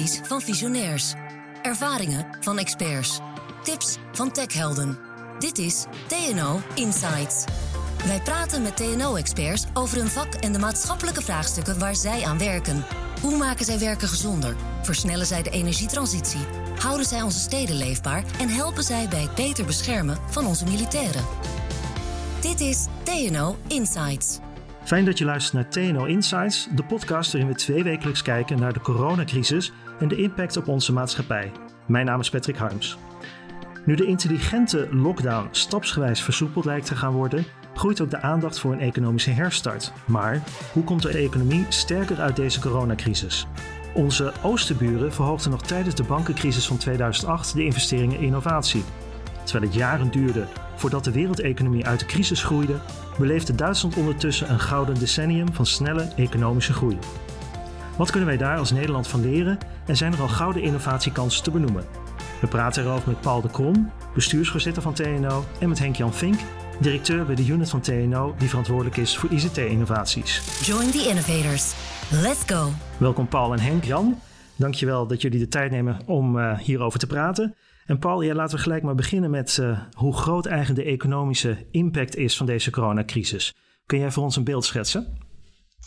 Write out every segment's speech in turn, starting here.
Van visionairs. Ervaringen van experts. Tips van techhelden. Dit is TNO Insights. Wij praten met TNO-experts over hun vak en de maatschappelijke vraagstukken waar zij aan werken. Hoe maken zij werken gezonder? Versnellen zij de energietransitie? Houden zij onze steden leefbaar en helpen zij bij het beter beschermen van onze militairen? Dit is TNO Insights. Fijn dat je luistert naar TNO Insights, de podcast waarin we twee wekelijks kijken naar de coronacrisis en de impact op onze maatschappij. Mijn naam is Patrick Harms. Nu de intelligente lockdown stapsgewijs versoepeld lijkt te gaan worden, groeit ook de aandacht voor een economische herstart. Maar hoe komt de economie sterker uit deze coronacrisis? Onze oosterburen verhoogden nog tijdens de bankencrisis van 2008 de investeringen in innovatie. Terwijl het jaren duurde voordat de wereldeconomie uit de crisis groeide, beleefde Duitsland ondertussen een gouden decennium van snelle economische groei. Wat kunnen wij daar als Nederland van leren en zijn er al gouden innovatiekansen te benoemen? We praten erover met Paul de Krom, bestuursvoorzitter van TNO, en met Henk-Jan Vink, directeur bij de unit van TNO die verantwoordelijk is voor ICT-innovaties. Join the innovators. Let's go. Welkom Paul en Henk-Jan. Dankjewel dat jullie de tijd nemen om uh, hierover te praten. En Paul, laten we gelijk maar beginnen met uh, hoe groot eigenlijk de economische impact is van deze coronacrisis. Kun jij voor ons een beeld schetsen?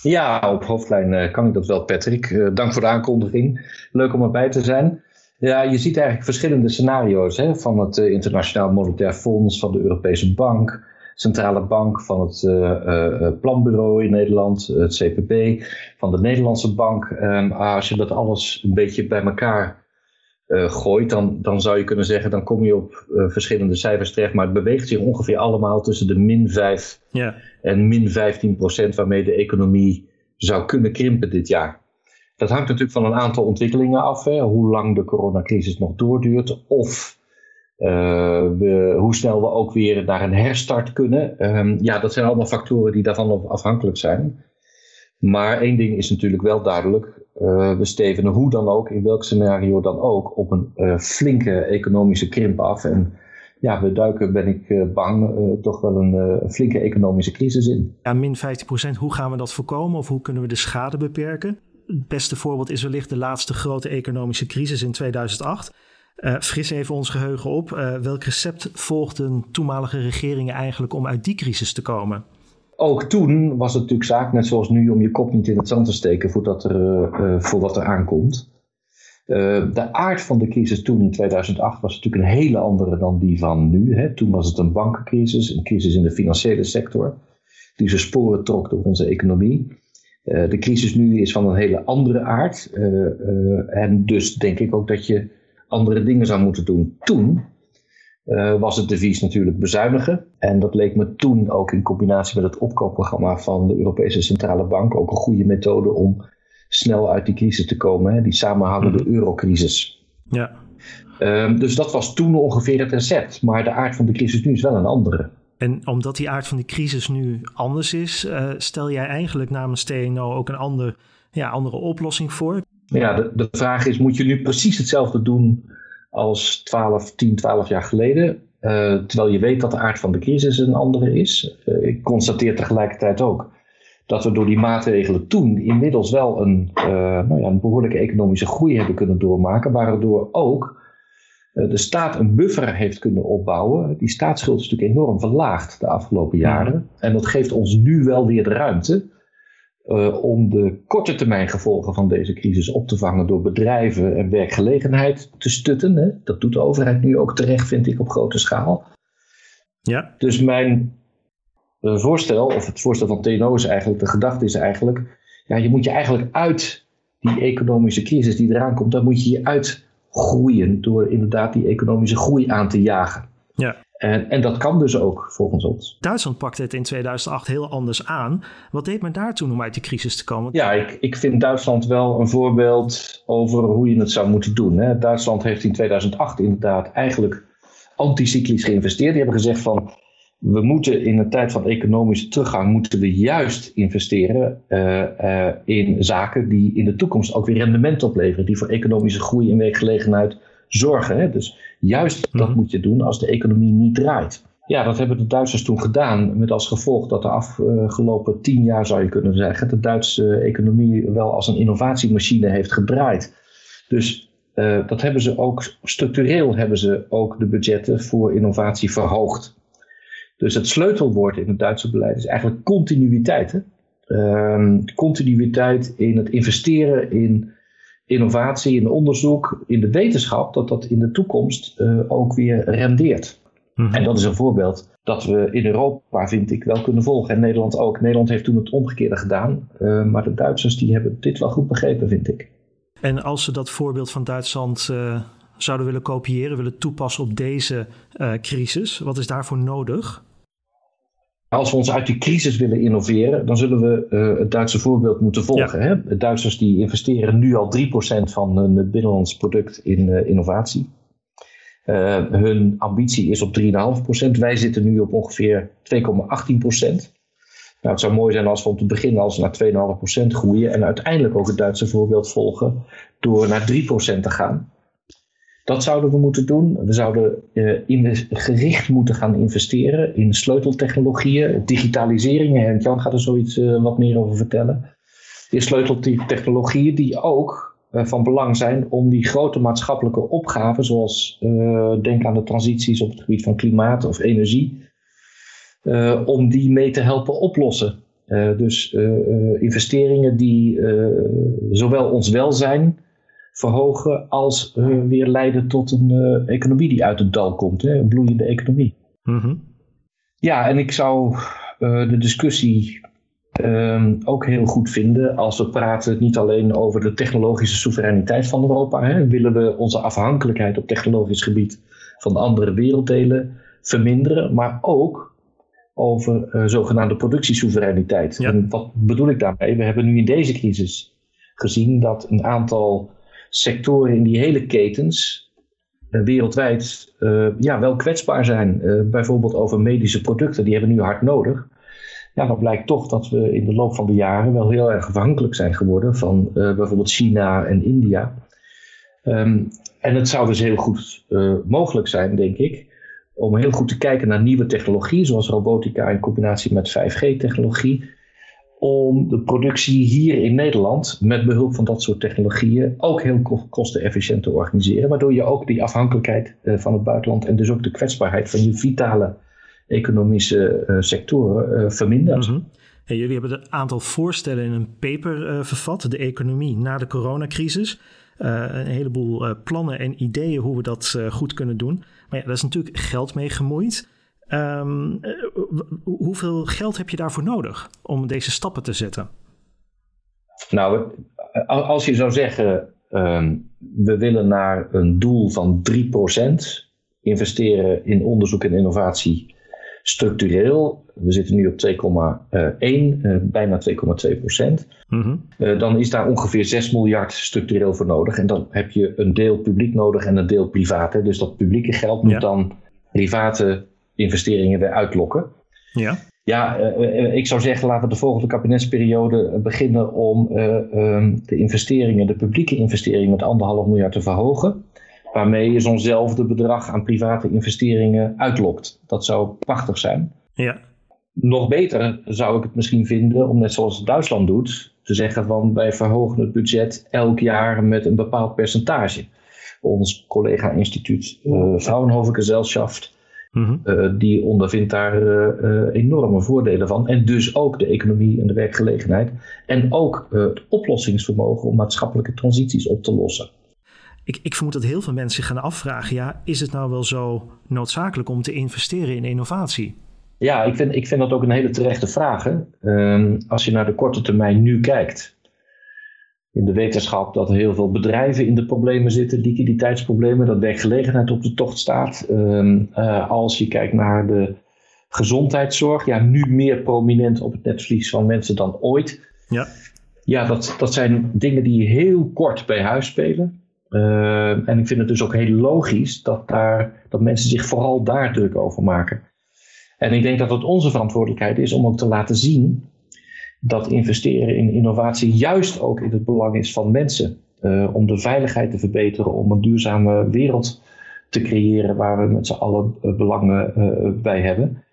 Ja, op hoofdlijn uh, kan ik dat wel, Patrick. Uh, dank voor de aankondiging. Leuk om erbij te zijn. Ja, je ziet eigenlijk verschillende scenario's hè, van het Internationaal Monetair Fonds, van de Europese Bank, Centrale Bank, van het Planbureau in Nederland, het CPB, van de Nederlandse Bank. Um, als je dat alles een beetje bij elkaar uh, gooit, dan, dan zou je kunnen zeggen, dan kom je op uh, verschillende cijfers terecht. Maar het beweegt zich ongeveer allemaal tussen de min 5 ja. en min 15 procent waarmee de economie zou kunnen krimpen dit jaar. Dat hangt natuurlijk van een aantal ontwikkelingen af. Hè, hoe lang de coronacrisis nog doorduurt. Of uh, we, hoe snel we ook weer naar een herstart kunnen. Um, ja, dat zijn allemaal factoren die daarvan afhankelijk zijn. Maar één ding is natuurlijk wel duidelijk. Uh, we stevenen hoe dan ook, in welk scenario dan ook, op een uh, flinke economische krimp af. En ja, we duiken, ben ik uh, bang, toch wel een flinke economische crisis in. Ja, min 15%, hoe gaan we dat voorkomen of hoe kunnen we de schade beperken? Het beste voorbeeld is wellicht de laatste grote economische crisis in 2008. fris even ons geheugen op. welk recept volgden toenmalige regeringen eigenlijk om uit die crisis te komen? Ook toen was het natuurlijk zaak, net zoals nu, om je kop niet in het zand te steken er, uh, voor wat er aankomt. Uh, de aard van de crisis toen in 2008 was natuurlijk een hele andere dan die van nu. Hè. Toen was het een bankencrisis, een crisis in de financiële sector, die zijn sporen trok door onze economie. De crisis nu is van een hele andere aard. en dus denk ik ook dat je andere dingen zou moeten doen. Toen uh, was het devies natuurlijk bezuinigen. En dat leek me toen ook in combinatie met het opkoopprogramma van de Europese Centrale Bank ook een goede methode om snel uit die crisis te komen. Hè? Die samenhangende mm. eurocrisis. Ja. Uh, dus dat was toen ongeveer het recept. Maar de aard van de crisis nu is wel een andere. En omdat die aard van die crisis nu anders is, uh, stel jij eigenlijk namens TNO ook een ander, ja, andere oplossing voor? Ja, de, de vraag is, moet je nu precies hetzelfde doen als 12, 10, 12 jaar geleden. Uh, terwijl je weet dat de aard van de crisis een andere is. Uh, ik constateer tegelijkertijd ook dat we door die maatregelen toen inmiddels wel een, uh, nou ja, een behoorlijke economische groei hebben kunnen doormaken. Waardoor ook de staat een buffer heeft kunnen opbouwen. Die staatsschuld is natuurlijk enorm verlaagd de afgelopen jaren. En dat geeft ons nu wel weer de ruimte uh, om de korte termijn gevolgen van deze crisis op te vangen door bedrijven en werkgelegenheid te stutten. Hè. Dat doet de overheid nu ook terecht, vind ik, op grote schaal. Ja. Dus mijn uh, voorstel, of het voorstel van TNO is eigenlijk, de gedachte is eigenlijk, ja, je moet je eigenlijk uit die economische crisis die eraan komt, daar moet je je uitgroeien door inderdaad die economische groei aan te jagen. Ja. En, en dat kan dus ook volgens ons. Duitsland pakte het in 2008 heel anders aan. Wat deed men daar toen om uit die crisis te komen? Ja, ik, ik vind Duitsland wel een voorbeeld over hoe je het zou moeten doen. Hè. Duitsland heeft in 2008 inderdaad eigenlijk anticyclisch geïnvesteerd. Die hebben gezegd van we moeten in een tijd van economische teruggang moeten we juist investeren uh, uh, in zaken die in de toekomst ook weer rendement opleveren. Die voor economische groei en werkgelegenheid zorgen. Hè? Dus juist dat mhm. moet je doen als de economie niet draait. Ja, dat hebben de Duitsers toen gedaan. Met als gevolg dat de afgelopen tien jaar, zou je kunnen zeggen, de Duitse economie wel als een innovatiemachine heeft gedraaid. Dus dat hebben ze ook, structureel hebben ze ook de budgetten voor innovatie verhoogd. Dus het sleutelwoord in het Duitse beleid is eigenlijk continuïteit. Hè? Ehm, continuïteit in het investeren in innovatie, in onderzoek, in de wetenschap, dat dat in de toekomst ook weer rendeert. Mhm. En dat is een voorbeeld dat we in Europa, vind ik, wel kunnen volgen. En Nederland ook. Nederland heeft toen het omgekeerde gedaan. Uh, maar de Duitsers die hebben dit wel goed begrepen, vind ik. En als ze dat voorbeeld van Duitsland uh, zouden willen kopiëren, willen toepassen op deze crisis, wat is daarvoor nodig? Als we ons uit die crisis willen innoveren, dan zullen we het Duitse voorbeeld moeten volgen. Hè? De Duitsers die investeren nu al 3% van hun binnenlands product in innovatie. Uh, hun ambitie is op 3,5%. Wij zitten nu op ongeveer 2,18%. Nou, het zou mooi zijn als we om te beginnen als naar 2,5% groeien en uiteindelijk ook het Duitse voorbeeld volgen door naar 3% te gaan. Dat zouden we moeten doen. We zouden uh, gericht moeten gaan investeren in sleuteltechnologieën, digitalisering. En Jan gaat er zoiets uh, wat meer over vertellen. In sleuteltechnologieën die ook eh, van belang zijn om die grote maatschappelijke opgaven, zoals denk aan de transities op het gebied van klimaat of energie, om die mee te helpen oplossen. dus investeringen die zowel ons welzijn verhogen als weer leiden tot een economie die uit het dal komt, hè, een bloeiende economie. Mm Ja, en ik zou de discussie Um, ook heel goed vinden als we praten niet alleen over de technologische soevereiniteit van Europa. Hè. Willen we onze afhankelijkheid op technologisch gebied van andere werelddelen verminderen, maar ook over zogenaamde productiesoevereiniteit. En wat bedoel ik daarmee? We hebben nu in deze crisis gezien dat een aantal sectoren in die hele ketens uh, wereldwijd uh, ja, wel kwetsbaar zijn. bijvoorbeeld over medische producten, die hebben nu hard nodig ja, dan blijkt toch dat we in de loop van de jaren wel heel erg afhankelijk zijn geworden van bijvoorbeeld China en India. Um, en het zou dus heel goed mogelijk zijn, denk ik, om heel goed te kijken naar nieuwe technologie, zoals robotica in combinatie met 5G-technologie, om de productie hier in Nederland met behulp van dat soort technologieën ook heel kostenefficiënt te organiseren, waardoor je ook die afhankelijkheid uh, van het buitenland en dus ook de kwetsbaarheid van je vitale economische uh, sectoren uh, vermindert. Mm jullie hebben een aantal voorstellen in een paper vervat, de economie na de coronacrisis. een heleboel plannen en ideeën hoe we dat goed kunnen doen. Maar ja, daar is natuurlijk geld mee gemoeid. Um, hoeveel geld heb je daarvoor nodig om deze stappen te zetten? Nou, als je zou zeggen, um, we willen naar een doel van 3% investeren in onderzoek en innovatie structureel, we zitten nu op 2,1, uh, bijna 2,2 procent, mm uh, dan is daar ongeveer 6 miljard structureel voor nodig. En dan heb je een deel publiek nodig en een deel privaat. Hè. Dus dat publieke geld moet dan private investeringen weer uitlokken. Ja. Ja, uh, ik zou zeggen, laten we de volgende kabinetsperiode beginnen om um, de investeringen, de publieke investeringen met anderhalf miljard te verhogen waarmee je zo'nzelfde bedrag aan private investeringen uitlokt. Dat zou prachtig zijn. Ja. Nog beter zou ik het misschien vinden om net zoals Duitsland doet, te zeggen van wij verhogen het budget elk jaar met een bepaald percentage. Ons collega-instituut uh, Fraunhofer Gesellschaft, mm die ondervindt daar uh, enorme voordelen van. En dus ook de economie en de werkgelegenheid. En ook het oplossingsvermogen om maatschappelijke transities op te lossen ik, ik vermoed dat heel veel mensen zich gaan afvragen: ja, is het nou wel zo noodzakelijk om te investeren in innovatie? Ja, ik vind, ik vind dat ook een hele terechte vraag. Um, als je naar de korte termijn nu kijkt, in de wetenschap dat er heel veel bedrijven in de problemen zitten, liquiditeitsproblemen, dat werkgelegenheid op de tocht staat. Um, uh, als je kijkt naar de gezondheidszorg, ja, nu meer prominent op het netvlies van mensen dan ooit. Ja, ja dat, dat zijn dingen die heel kort bij huis spelen. Uh, en ik vind het dus ook heel logisch dat, daar, dat mensen zich vooral daar druk over maken. En ik denk dat het onze verantwoordelijkheid is om ook te laten zien dat investeren in innovatie juist ook in het belang is van mensen. Uh, om de veiligheid te verbeteren, om een duurzame wereld te creëren waar we met z'n allen uh, belangen uh, bij hebben.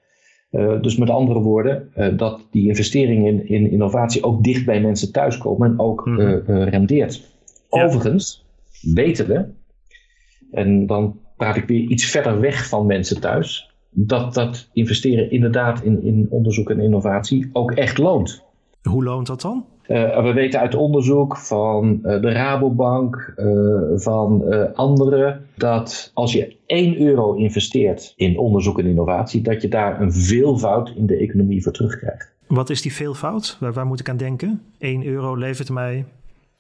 dus met andere woorden, dat die investeringen in, in, innovatie ook dicht bij mensen thuiskomen en ook mm rendeert. Overigens, weten we, en dan praat ik weer iets verder weg van mensen thuis, dat dat investeren inderdaad in, in onderzoek en innovatie ook echt loont. Hoe loont dat dan? Uh, we weten uit onderzoek van uh, de Rabobank, uh, van anderen, dat als je 1 euro investeert in onderzoek en innovatie, dat je daar een veelvoud in de economie voor terugkrijgt. Wat is die veelvoud? Waar, waar moet ik aan denken? 1 euro levert mij.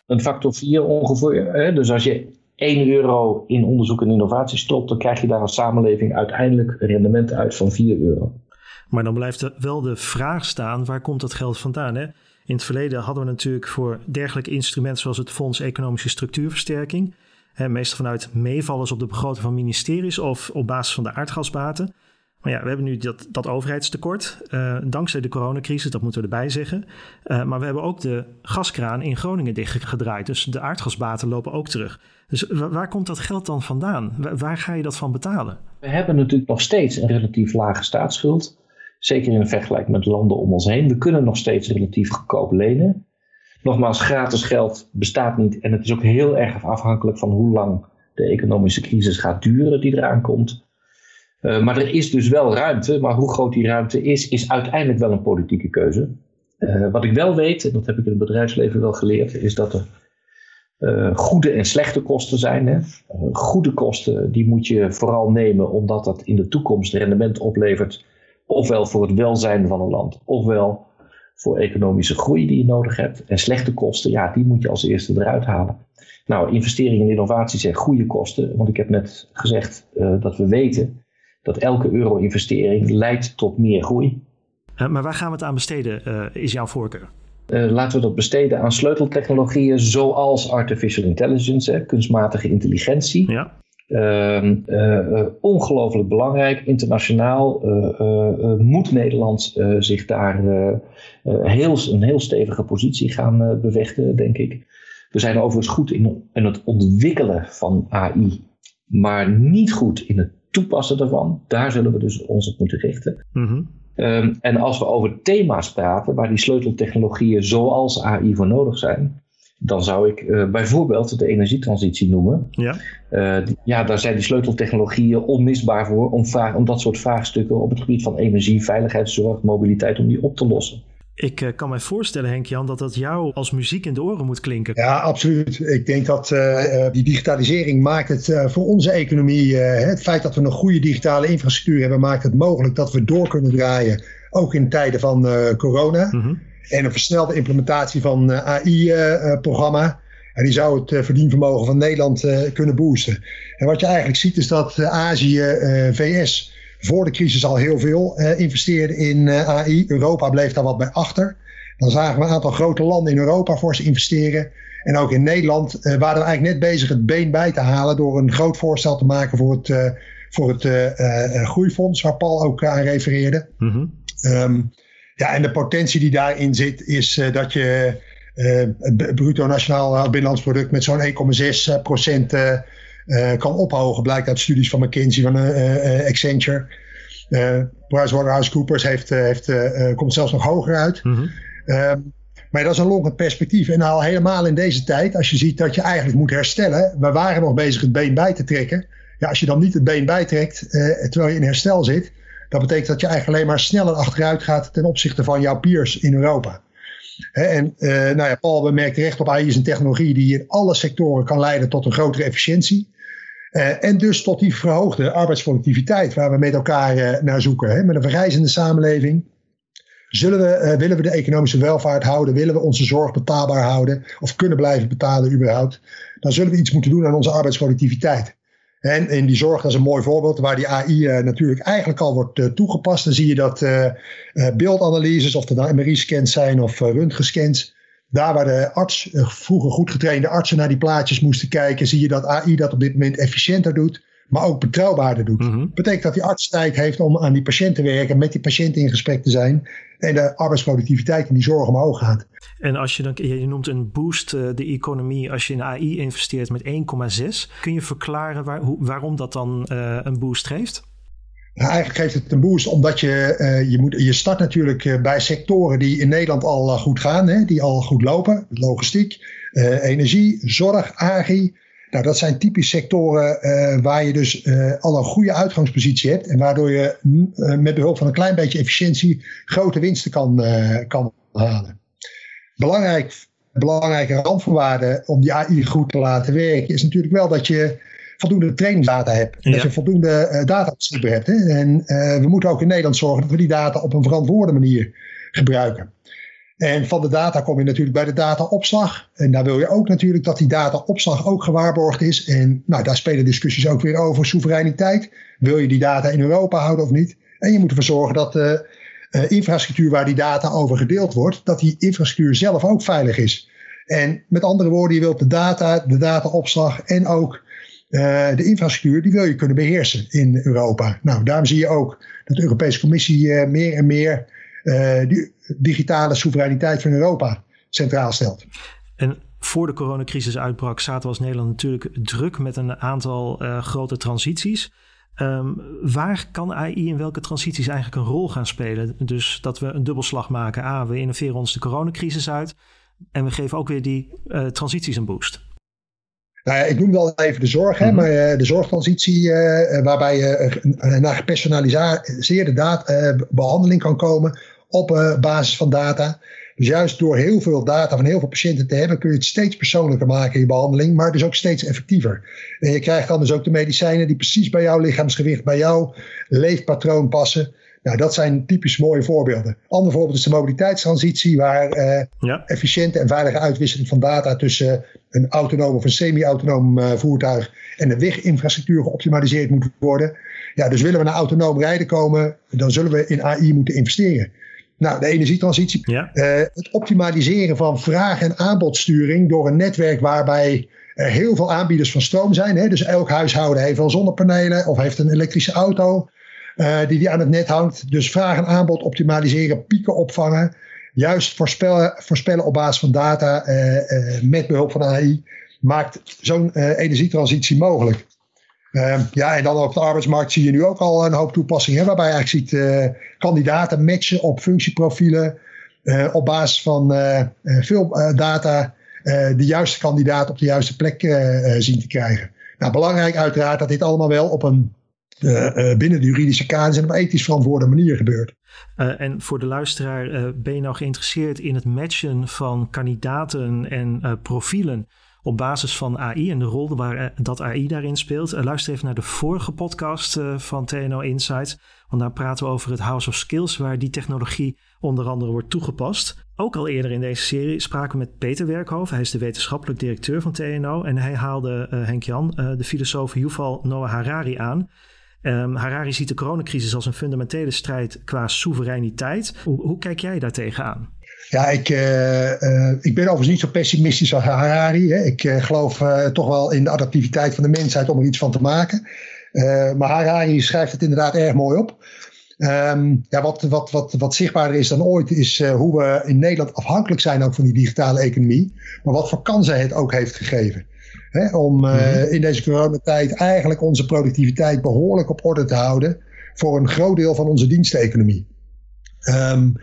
Een factor 4 ongeveer. Hè? Dus als je 1 euro in onderzoek en innovatie stopt, dan krijg je daar als samenleving uiteindelijk een rendement uit van 4 euro. Maar dan blijft er wel de vraag staan: waar komt dat geld vandaan? Hè? In het verleden hadden we natuurlijk voor dergelijke instrumenten zoals het Fonds Economische Structuurversterking, hè, meestal vanuit meevallers op de begroting van ministeries of op basis van de aardgasbaten. Maar ja, we hebben nu dat, dat overheidstekort, uh, dankzij de coronacrisis, dat moeten we erbij zeggen. Uh, maar we hebben ook de gaskraan in Groningen dichtgedraaid, dus de aardgasbaten lopen ook terug. Dus waar komt dat geld dan vandaan? Waar, waar ga je dat van betalen? We hebben natuurlijk nog steeds een relatief lage staatsschuld. Zeker in vergelijking met landen om ons heen. We kunnen nog steeds relatief goedkoop lenen. Nogmaals, gratis geld bestaat niet. En het is ook heel erg afhankelijk van hoe lang de economische crisis gaat duren die eraan komt. Uh, maar er is dus wel ruimte. Maar hoe groot die ruimte is, is uiteindelijk wel een politieke keuze. Uh, wat ik wel weet, en dat heb ik in het bedrijfsleven wel geleerd, is dat er uh, goede en slechte kosten zijn. Hè? goede kosten, die moet je vooral nemen omdat dat in de toekomst rendement oplevert ofwel voor het welzijn van een land, ofwel voor economische groei die je nodig hebt. En slechte kosten, ja, die moet je als eerste eruit halen. Nou, investeringen in innovatie zijn goede kosten, want ik heb net gezegd uh, dat we weten dat elke euro investering leidt tot meer groei. Uh, maar waar gaan we het aan besteden, uh, is jouw voorkeur? laten we dat besteden aan sleuteltechnologieën zoals artificial intelligence, hè, kunstmatige intelligentie. Ja. Uh, uh, ongelooflijk belangrijk. Internationaal uh, moet Nederland zich daar heel, een heel stevige positie gaan bevechten, denk ik. We zijn overigens goed in, in het ontwikkelen van AI, maar niet goed in het toepassen daarvan. Daar zullen we dus ons op moeten richten. Mm um, en als we over thema's praten waar die sleuteltechnologieën zoals AI voor nodig zijn, dan zou ik uh, bijvoorbeeld de energietransitie noemen. Ja. Uh, ja, daar zijn die sleuteltechnologieën onmisbaar voor om, vraag, om dat soort vraagstukken op het gebied van energie, veiligheidszorg, mobiliteit, om die op te lossen. Ik uh, kan mij voorstellen, Henk-Jan, dat dat jou als muziek in de oren moet klinken. Ja, absoluut. Ik denk dat die digitalisering maakt het voor onze economie, het feit dat we een goede digitale infrastructuur hebben, maakt het mogelijk dat we door kunnen draaien, ook in tijden van corona. Mm en een versnelde implementatie van eh, AI-programma. Eh, eh, en die zou het verdienvermogen van Nederland kunnen boosten. En wat je eigenlijk ziet is dat Azië, VS voor de crisis al heel veel investeerde in AI. Europa bleef daar wat bij achter. Dan zagen we een aantal grote landen in Europa voor ze investeren. En ook in Nederland waren we eigenlijk net bezig het been bij te halen door een groot voorstel te maken voor het, voor het groeifonds, waar Paul ook aan refereerde. Mm ja, en de potentie die daarin zit, is uh, dat je het bruto nationaal binnenlands product met zo'n 1,6 procent kan ophogen. Blijkt uit studies van McKinsey, van Accenture. PricewaterhouseCoopers heeft, heeft, komt zelfs nog hoger uit. Mm -hmm. maar dat is een longend perspectief. En al helemaal in deze tijd, als je ziet dat je eigenlijk moet herstellen. We waren nog bezig het been bij te trekken. Ja, als je dan niet het been bijtrekt, terwijl je in herstel zit dat betekent dat je eigenlijk alleen maar sneller achteruit gaat ten opzichte van jouw peers in Europa. en uh, nou ja, Paul bemerkt recht op AI is een technologie die in alle sectoren kan leiden tot een grotere efficiëntie. Uh, en dus tot die verhoogde arbeidsproductiviteit waar we met elkaar uh, naar zoeken. Met een vergrijzende samenleving zullen we, willen we de economische welvaart houden, willen we onze zorg betaalbaar houden of kunnen blijven betalen überhaupt, dan zullen we iets moeten doen aan onze arbeidsproductiviteit. En in die zorg, dat is een mooi voorbeeld, waar die AI uh, eh, natuurlijk eigenlijk al wordt uh, toegepast. Dan zie je dat uh, beeldanalyses, of het nou MRI-scans zijn of röntgenscans, daar waar de arts, vroeger goed getrainde artsen naar die plaatjes moesten kijken, zie je dat AI dat op dit moment efficiënter doet, maar ook betrouwbaarder doet. Mm Betekent dat die arts tijd heeft om aan die patiënt te werken, met die patiënt in gesprek te zijn en de arbeidsproductiviteit in die zorg omhoog gaat. En als je dan, je noemt een boost uh, de economie als je in AI investeert met 1,6. Kun je verklaren waar, hoe, waarom dat dan uh, een boost geeft? Nou, eigenlijk geeft het een boost omdat je, uh, je, moet, je start natuurlijk bij sectoren die in Nederland al goed gaan, hè, die al goed lopen. Logistiek, energie, zorg, agri. Nou, dat zijn typisch sectoren uh, waar je dus uh, al een goede uitgangspositie hebt. En waardoor je uh, met behulp van een klein beetje efficiëntie grote winsten kan, kan halen. Belangrijk, belangrijke randvoorwaarde om die AI goed te laten werken is natuurlijk wel dat je voldoende trainingsdata hebt. Ja. Dat je voldoende data hebt. Hè? En we moeten ook in Nederland zorgen dat we die data op een verantwoorde manier gebruiken. En van de data kom je natuurlijk bij de dataopslag. En daar wil je ook natuurlijk dat die dataopslag ook gewaarborgd is. En nou, daar spelen discussies ook weer over soevereiniteit. Wil je die data in Europa houden of niet? En je moet ervoor zorgen dat de uh, infrastructuur waar die data over gedeeld wordt, dat die infrastructuur zelf ook veilig is. En met andere woorden, je wilt de data, de dataopslag en ook uh, de infrastructuur, die wil je kunnen beheersen in Europa. Nou, daarom zie je ook dat de Europese Commissie meer en meer die digitale soevereiniteit van Europa centraal stelt. En voor de coronacrisis uitbrak, zaten we als Nederland natuurlijk druk met een aantal uh, grote transities. Um, waar kan AI in welke transities eigenlijk een rol gaan spelen? Dus dat we een dubbelslag maken. A, we innoveren ons de coronacrisis uit. En we geven ook weer die uh, transities een boost. Nou ja, ik noem wel even de zorg, hè, mm -hmm. maar uh, de zorgtransitie, uh, waarbij je naar gepersonaliseerde behandeling kan komen op uh, basis van data. Dus juist door heel veel data van heel veel patiënten te hebben, kun je het steeds persoonlijker maken in je behandeling, maar dus ook steeds effectiever. En je krijgt dan dus ook de medicijnen die precies bij jouw lichaamsgewicht, bij jouw leefpatroon passen. Nou, dat zijn typisch mooie voorbeelden. Ander voorbeeld is de mobiliteitstransitie, waar uh, ja. efficiënte en veilige uitwisseling van data tussen een autonoom of een semi-autonoom uh, voertuig en de weginfrastructuur geoptimaliseerd moet worden. Ja, dus willen we naar autonoom rijden komen, dan zullen we in AI moeten investeren. Nou, de energietransitie. Ja. Uh, het optimaliseren van vraag- en aanbodsturing door een netwerk waarbij er heel veel aanbieders van stroom zijn. Hè? Dus elk huishouden heeft wel zonnepanelen of heeft een elektrische auto uh, die, die aan het net hangt. Dus vraag en aanbod optimaliseren, pieken opvangen. Juist voorspellen, voorspellen op basis van data uh, met behulp van AI maakt zo'n energietransitie mogelijk. Uh, ja, en dan op de arbeidsmarkt zie je nu ook al een hoop toepassingen. waarbij je eigenlijk ziet uh, kandidaten matchen op functieprofielen. Uh, op basis van veel data de juiste kandidaat op de juiste plek zien te krijgen. Nou, belangrijk uiteraard dat dit allemaal wel op een binnen de juridische kaders en op een ethisch verantwoorde manier gebeurt. en voor de luisteraar, ben je nou geïnteresseerd in het matchen van kandidaten en profielen? Op basis van AI en de rol waar eh, dat AI daarin speelt. Eh, luister even naar de vorige podcast eh, van TNO Insights. Want daar praten we over het House of Skills, waar die technologie onder andere wordt toegepast. Ook al eerder in deze serie spraken we met Peter Werkhoven. Hij is de wetenschappelijk directeur van TNO. En hij haalde Henk Jan, de filosoof Yuval Noah Harari aan. Um, Harari ziet de coronacrisis als een fundamentele strijd qua soevereiniteit. Hoe, hoe kijk jij daar tegenaan? Ja, ik, uh, uh, ik ben overigens niet zo pessimistisch als Harari. Hè. Ik uh, geloof toch wel in de adaptiviteit van de mensheid om er iets van te maken. maar Harari schrijft het inderdaad erg mooi op. Um, ja, wat, wat, wat, wat zichtbaarder is dan ooit is hoe we in Nederland afhankelijk zijn ook van die digitale economie. Maar wat voor kansen het ook heeft gegeven. Hè, om mm -hmm. in deze coronatijd eigenlijk onze productiviteit behoorlijk op orde te houden voor een groot deel van onze diensteconomie. Um,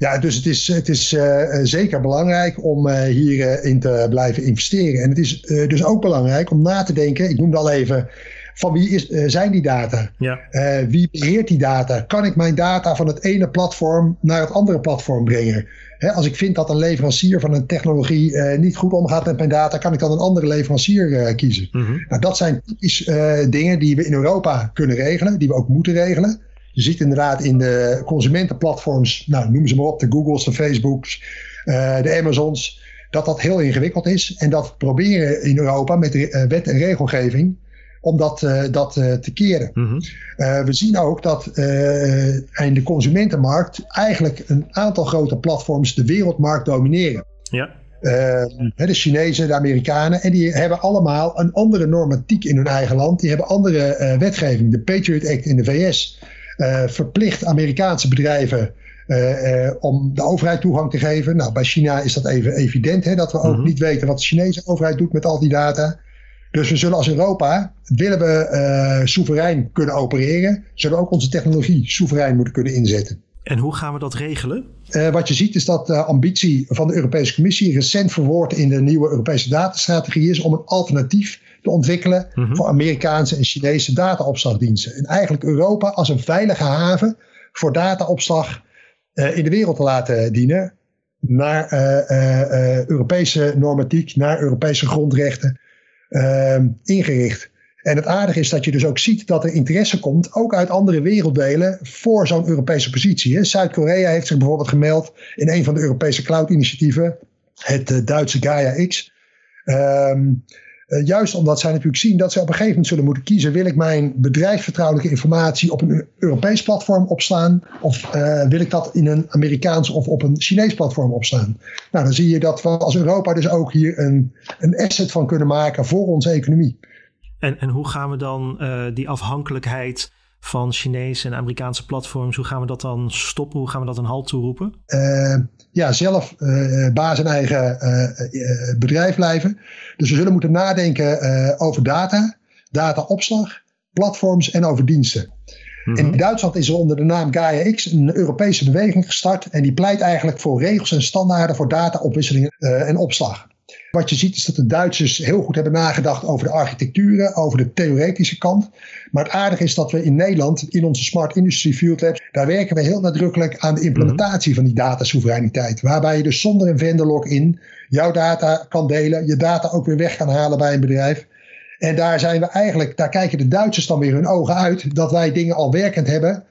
ja, dus het is, het is uh, zeker belangrijk om uh, hierin te blijven investeren. En het is dus ook belangrijk om na te denken, ik noemde al even, van wie is, zijn die data? Ja. wie beheert die data? Kan ik mijn data van het ene platform naar het andere platform brengen? Hè, als ik vind dat een leverancier van een technologie niet goed omgaat met mijn data, kan ik dan een andere leverancier kiezen. Mm -hmm. nou, dat zijn typisch dingen die we in Europa kunnen regelen, die we ook moeten regelen. Je ziet inderdaad in de consumentenplatforms, nou, noem ze maar op, de Googles, de Facebooks, uh, de Amazons, dat dat heel ingewikkeld is. En dat proberen in Europa met de, uh, wet en regelgeving om dat, uh, dat te keren. Mm -hmm. we zien ook dat in de consumentenmarkt eigenlijk een aantal grote platforms de wereldmarkt domineren. Ja. de Chinezen, de Amerikanen. En die hebben allemaal een andere normatiek in hun eigen land. Die hebben andere wetgeving. De Patriot Act in de VS verplicht Amerikaanse bedrijven uh, uh, om de overheid toegang te geven. Nou, bij China is dat even evident, hè, dat we ook mm -hmm. niet weten wat de Chinese overheid doet met al die data. Dus we zullen als Europa, willen we soeverein kunnen opereren, zullen we ook onze technologie soeverein moeten kunnen inzetten. En hoe gaan we dat regelen? wat je ziet is dat de ambitie van de Europese Commissie recent verwoord in de nieuwe Europese datastrategie is om een alternatief te ontwikkelen mhm. voor Amerikaanse en Chinese dataopslagdiensten. En eigenlijk Europa als een veilige haven voor dataopslag uh, in de wereld te laten dienen. Naar uh, Europese normatiek, naar Europese grondrechten ehm, ingericht. En het aardige is dat je dus ook ziet dat er interesse komt, ook uit andere werelddelen, voor zo'n Europese positie. Zuid-Korea heeft zich bijvoorbeeld gemeld in een van de Europese cloud-initiatieven, het Duitse Gaia X. Um, uh, juist omdat zij natuurlijk zien dat ze op een gegeven moment zullen moeten kiezen: wil ik mijn bedrijfsvertrouwelijke informatie op een Europees platform opslaan? Of uh, wil ik dat in een Amerikaans of op een Chinees platform opslaan? Nou, dan zie je dat we als Europa dus ook hier een, een asset van kunnen maken voor onze economie. En, en hoe gaan we dan uh, die afhankelijkheid van Chinese en Amerikaanse platforms. Hoe gaan we dat dan stoppen? Hoe gaan we dat een halt toeroepen? Uh, ja, zelf uh, baas en eigen bedrijf blijven. Dus we zullen moeten nadenken over data, dataopslag, platforms en over diensten. Mhm. In Duitsland is er onder de naam Gaia X een Europese beweging gestart. En die pleit eigenlijk voor regels en standaarden voor dataopwisselingen en opslag. Wat je ziet is dat de Duitsers heel goed hebben nagedacht over de architecturen, over de theoretische kant. Maar het aardige is dat we in Nederland, in onze Smart Industry Field Labs, daar werken we heel nadrukkelijk aan de implementatie van die datasoevereiniteit. Waarbij je dus zonder een vendor login jouw data kan delen, je data ook weer weg kan halen bij een bedrijf. En daar zijn we eigenlijk, daar kijken de Duitsers dan weer hun ogen uit, dat wij dingen al werkend hebben,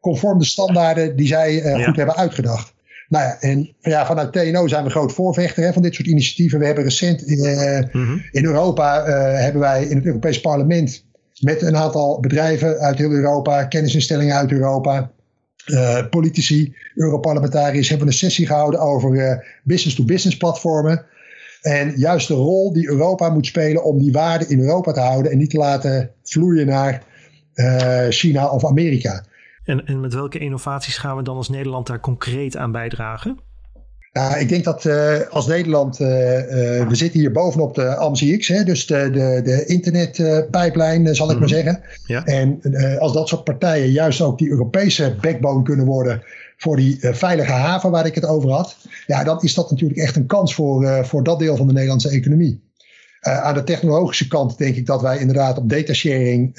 conform de standaarden die zij uh, goed hebben uitgedacht. Nou ja, en ja, vanuit TNO zijn we groot voorvechter hè, van dit soort initiatieven. We hebben recent uh, in Europa uh, hebben wij in het Europees Parlement met een aantal bedrijven uit heel Europa, kennisinstellingen uit Europa, uh, politici, Europarlementariërs hebben een sessie gehouden over business-to-business platformen. En juist de rol die Europa moet spelen om die waarde in Europa te houden en niet te laten vloeien naar China of Amerika. En, en met welke innovaties gaan we dan als Nederland daar concreet aan bijdragen? Nou, ik denk dat uh, als Nederland, uh, uh, we zitten hier bovenop de AMSIX, hè, dus de, de, de internetpijplijn, zal ik maar mhm. zeggen. Ja. En als dat soort partijen juist ook die Europese backbone kunnen worden voor die veilige haven waar ik het over had, ja, dan is dat natuurlijk echt een kans voor, voor dat deel van de Nederlandse economie. Aan de technologische kant denk ik dat wij inderdaad op datasharing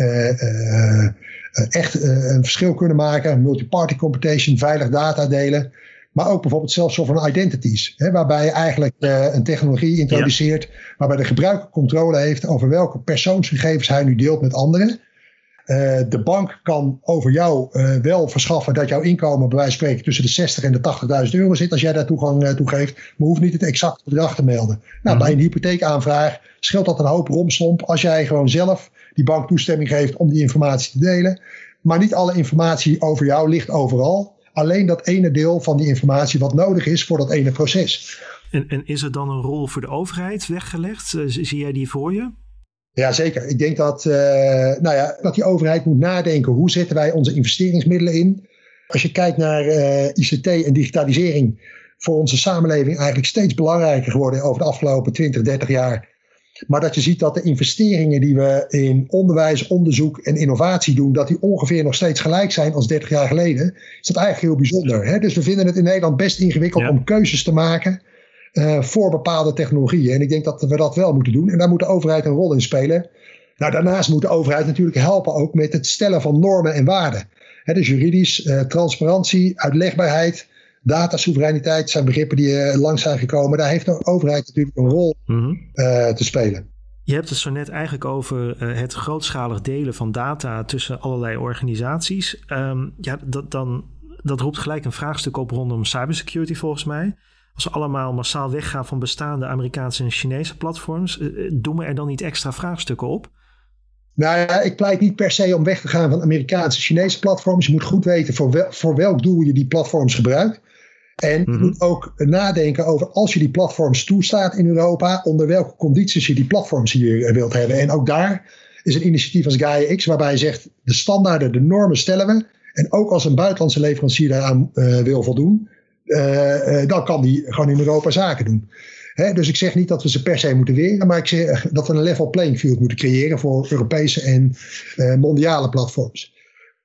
eh, echt eh, een verschil kunnen maken. Multi-party computation, veilig data delen. Maar ook bijvoorbeeld zelfs sovereign identities. Hè, waarbij je eigenlijk uh, een technologie introduceert. Waarbij de gebruiker controle heeft over welke persoonsgegevens hij nu deelt met anderen. Uh, de bank kan over jou uh, wel verschaffen dat jouw inkomen bij wijze van spreken tussen de 60 en de 80.000 euro zit als jij daar toegang uh, toe geeft. Maar hoeft niet het exacte bedrag te melden. Nou, mm Bij een hypotheekaanvraag scheelt dat een hoop romslomp als jij gewoon zelf die bank toestemming geeft om die informatie te delen. Maar niet alle informatie over jou ligt overal. Alleen dat ene deel van die informatie wat nodig is voor dat ene proces. En, en is er dan een rol voor de overheid weggelegd? Eh, zie jij die voor je? Ja, zeker. Ik denk dat, uh, nou ja, dat die overheid moet nadenken hoe zetten wij onze investeringsmiddelen in. Als je kijkt naar uh, eh, ICT en digitalisering, voor onze samenleving eigenlijk steeds belangrijker geworden over de afgelopen 20, 30 jaar. Maar dat je ziet dat de investeringen die we in onderwijs, onderzoek en innovatie doen, dat die ongeveer nog steeds gelijk zijn als 30 jaar geleden, is dat eigenlijk heel bijzonder. Hè? Dus we vinden het in Nederland best ingewikkeld om keuzes te maken uh, voor bepaalde technologieën. En ik denk dat we dat wel moeten doen. En daar moet de overheid een rol in spelen. Nou, daarnaast moet de overheid natuurlijk helpen ook met het stellen van normen en waarden. Hè, dus juridisch, uh, transparantie, uitlegbaarheid datasoevereiniteit zijn begrippen die uh, langs zijn gekomen. Daar heeft de overheid natuurlijk een rol mhm. eh, te spelen. Je hebt het zo net eigenlijk over het grootschalig delen van data tussen allerlei organisaties. Um, ja, dat, dan, dat roept gelijk een vraagstuk op rondom cybersecurity volgens mij. Als we allemaal massaal weggaan van bestaande Amerikaanse en Chinese platforms, doen we er dan niet extra vraagstukken op? Nou ja, ik pleit niet per se om weg te gaan van Amerikaanse en Chinese platforms. Je moet goed weten voor, wel, voor welk doel je die platforms gebruikt. En je mhm. moet ook nadenken over als je die platforms toestaat in Europa, onder welke condities je die platforms hier eh, wilt hebben. En ook daar is een initiatief als Gaia X, waarbij je zegt: de standaarden, de normen stellen we. En ook als een buitenlandse leverancier daaraan uh, wil voldoen, dan kan die gewoon in Europa zaken doen. Dus ik zeg niet dat we ze per se moeten weren, maar ik zeg dat we een level playing field moeten creëren voor Europese en mondiale platforms.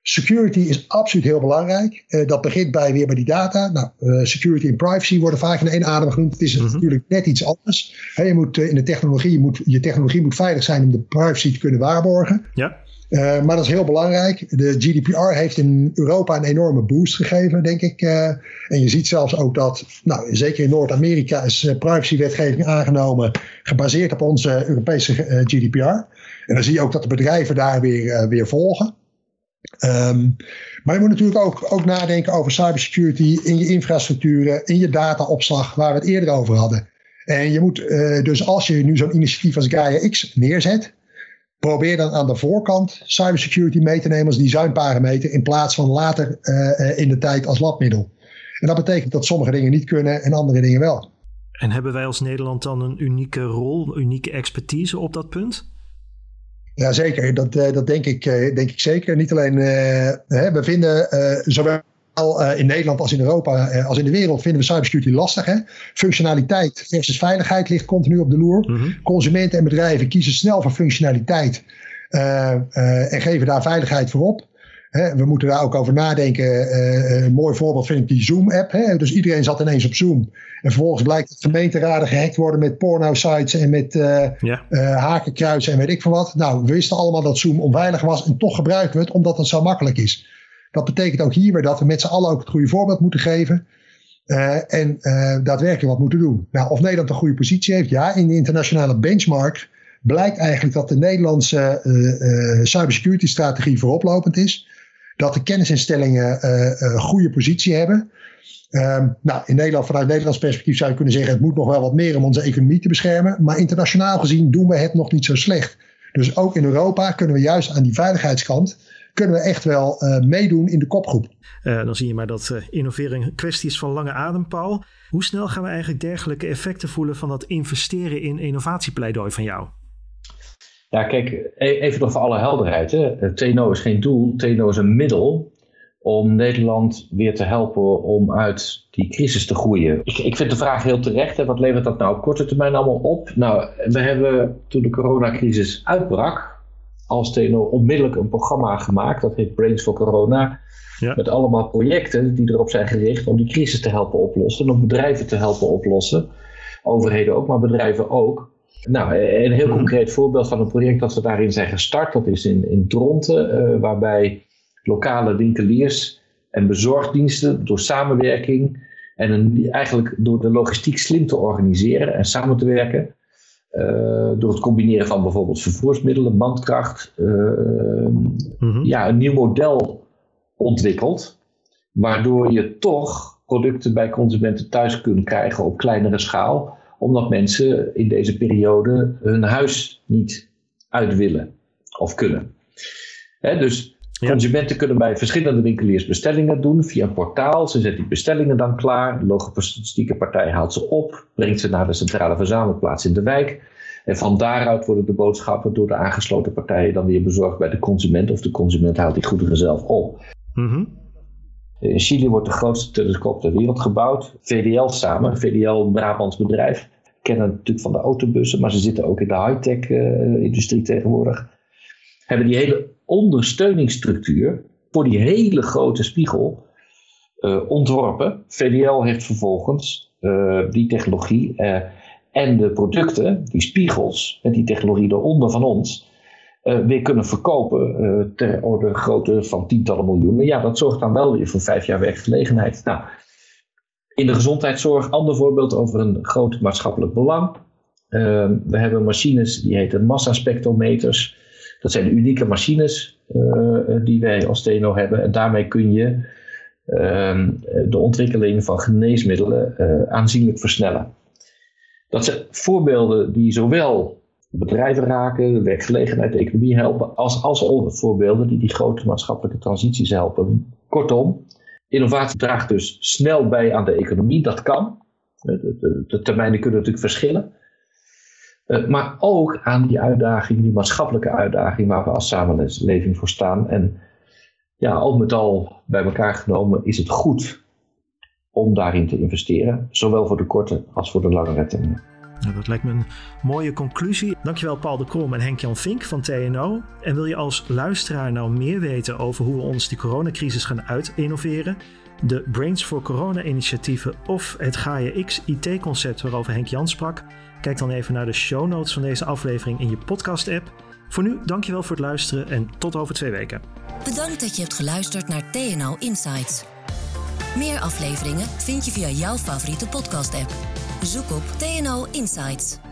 Security is absoluut heel belangrijk. Uh, dat begint bij weer bij die data. Nou, uh, security en privacy worden vaak in één adem genoemd. Het is mm -hmm. natuurlijk net iets anders. He, je moet, in de technologie, je, moet, je technologie moet veilig zijn om de privacy te kunnen waarborgen. Ja. Maar dat is heel belangrijk. De GDPR heeft in Europa een enorme boost gegeven, denk ik. en je ziet zelfs ook dat, nou, zeker in Noord-Amerika is privacywetgeving aangenomen, gebaseerd op onze Europese GDPR. En dan zie je ook dat de bedrijven daar weer, weer volgen. Um, maar je moet natuurlijk ook, ook nadenken over cybersecurity in je infrastructuren, in je dataopslag, waar we het eerder over hadden. En je moet dus als je nu zo'n initiatief als Gaia X neerzet, probeer dan aan de voorkant cybersecurity mee te nemen als designparameter in plaats van later uh, in de tijd als labmiddel. En dat betekent dat sommige dingen niet kunnen en andere dingen wel. En hebben wij als Nederland dan een unieke rol, unieke expertise op dat punt? Ja, zeker. Dat, uh, dat denk, ik, uh, denk ik zeker. Niet alleen, uh, hè, we vinden zowel in Nederland als in Europa als in de wereld vinden we cybersecurity lastig. Hè? Functionaliteit versus veiligheid ligt continu op de loer. Mhm. Consumenten en bedrijven kiezen snel voor functionaliteit en geven daar veiligheid voor op. Hè, we moeten daar ook over nadenken. een mooi voorbeeld vind ik die Zoom-app. Dus iedereen zat ineens op Zoom. En vervolgens blijkt dat gemeenteraden gehackt worden met porno-sites en met uh, hakenkruisen en weet ik veel wat. Nou, we wisten allemaal dat Zoom onveilig was en toch gebruiken we het omdat het zo makkelijk is. Dat betekent ook hier weer dat we met z'n allen ook het goede voorbeeld moeten geven. Uh, en daadwerkelijk wat moeten doen. Nou, of Nederland een goede positie heeft, ja, in de internationale benchmark blijkt eigenlijk dat de Nederlandse cybersecurity strategie vooroplopend is. Dat de kennisinstellingen een goede positie hebben. Um, nou, in Nederland, vanuit Nederlands perspectief zou je kunnen zeggen: het moet nog wel wat meer om onze economie te beschermen. Maar internationaal gezien doen we het nog niet zo slecht. Dus ook in Europa kunnen we juist aan die veiligheidskant kunnen we echt wel uh, meedoen in de kopgroep. Uh, dan zie je maar dat uh, innovering een kwestie is van lange adem, Paul. Hoe snel gaan we eigenlijk dergelijke effecten voelen van dat investeren in innovatiepleidooi van jou? Ja, kijk, e-, even nog voor alle helderheid. Hè. TNO is geen doel, TNO is een middel om Nederland weer te helpen om uit die crisis te groeien. Ik, ik vind de vraag heel terecht. Hè, wat levert dat nou op korte termijn allemaal op? Nou, we hebben toen de coronacrisis uitbrak, als TNO onmiddellijk een programma gemaakt. Dat heet Brains for Corona. Ja. Met allemaal projecten die erop zijn gericht om die crisis te helpen oplossen. En om bedrijven te helpen oplossen. Overheden ook, maar bedrijven ook. Nou, een heel concreet voorbeeld van een project dat we daarin zijn gestart. Dat is in, in Dronten, uh, waarbij lokale winkeliers en bezorgdiensten door samenwerking en een, eigenlijk door de logistiek slim te organiseren en samen te werken. Uh, door het combineren van bijvoorbeeld vervoersmiddelen, bandkracht, uh, mm -hmm. ja, een nieuw model ontwikkeld. Waardoor je toch producten bij consumenten thuis kunt krijgen op kleinere schaal. Omdat mensen in deze periode hun huis niet uit willen of kunnen. Hè, dus. Consumenten kunnen bij verschillende winkeliers bestellingen doen via een portaal. Ze zetten die bestellingen dan klaar. De logistieke partij haalt ze op, brengt ze naar de centrale verzamelplaats in de wijk. En van daaruit worden de boodschappen door de aangesloten partijen dan weer bezorgd bij de consument. Of de consument haalt die goederen zelf op. Mhm. In Chili wordt de grootste telescoop ter wereld gebouwd. VDL samen, VDL Brabants bedrijf. Kennen natuurlijk van de autobussen, maar ze zitten ook in de high-tech uh, industrie tegenwoordig. Hebben die hele ondersteuningsstructuur voor die hele grote spiegel uh, ontworpen. VDL heeft vervolgens uh, die technologie uh, en de producten, die spiegels en die technologie eronder van ons, weer kunnen verkopen ter orde grootte van tientallen miljoenen. Ja, dat zorgt dan wel weer voor vijf jaar werkgelegenheid. Nou, in de gezondheidszorg, ander voorbeeld over een groot maatschappelijk belang. we hebben machines die heten massaspectrometers. Dat zijn unieke machines uh, die wij als TNO hebben. En daarmee kun je uh, de ontwikkeling van geneesmiddelen uh, aanzienlijk versnellen. Dat zijn voorbeelden die zowel bedrijven raken, de werkgelegenheid, de economie helpen, als, als voorbeelden die die grote maatschappelijke transities helpen. Kortom, innovatie draagt dus snel bij aan de economie. Dat kan. De, de, de termijnen kunnen natuurlijk verschillen. Uh, maar ook aan die uitdaging, die maatschappelijke uitdaging waar we als samenleving voor staan. En ja, al met al bij elkaar genomen is het goed om daarin te investeren. Zowel voor de korte als voor de langere termijn. Nou, dat lijkt me een mooie conclusie. Dankjewel Paul de Krom en Henk-Jan Vink van TNO. En wil je als luisteraar nou meer weten over hoe we ons die coronacrisis gaan uit-innoveren? De Brains for Corona initiatieven of het Gaia X IT-concept waarover Henk Jan sprak? Kijk dan even naar de show notes van deze aflevering in je podcast-app. Voor nu, dankjewel voor het luisteren en tot over twee weken. Bedankt dat je hebt geluisterd naar TNO Insights. Meer afleveringen vind je via jouw favoriete podcast-app. Zoek op TNO Insights.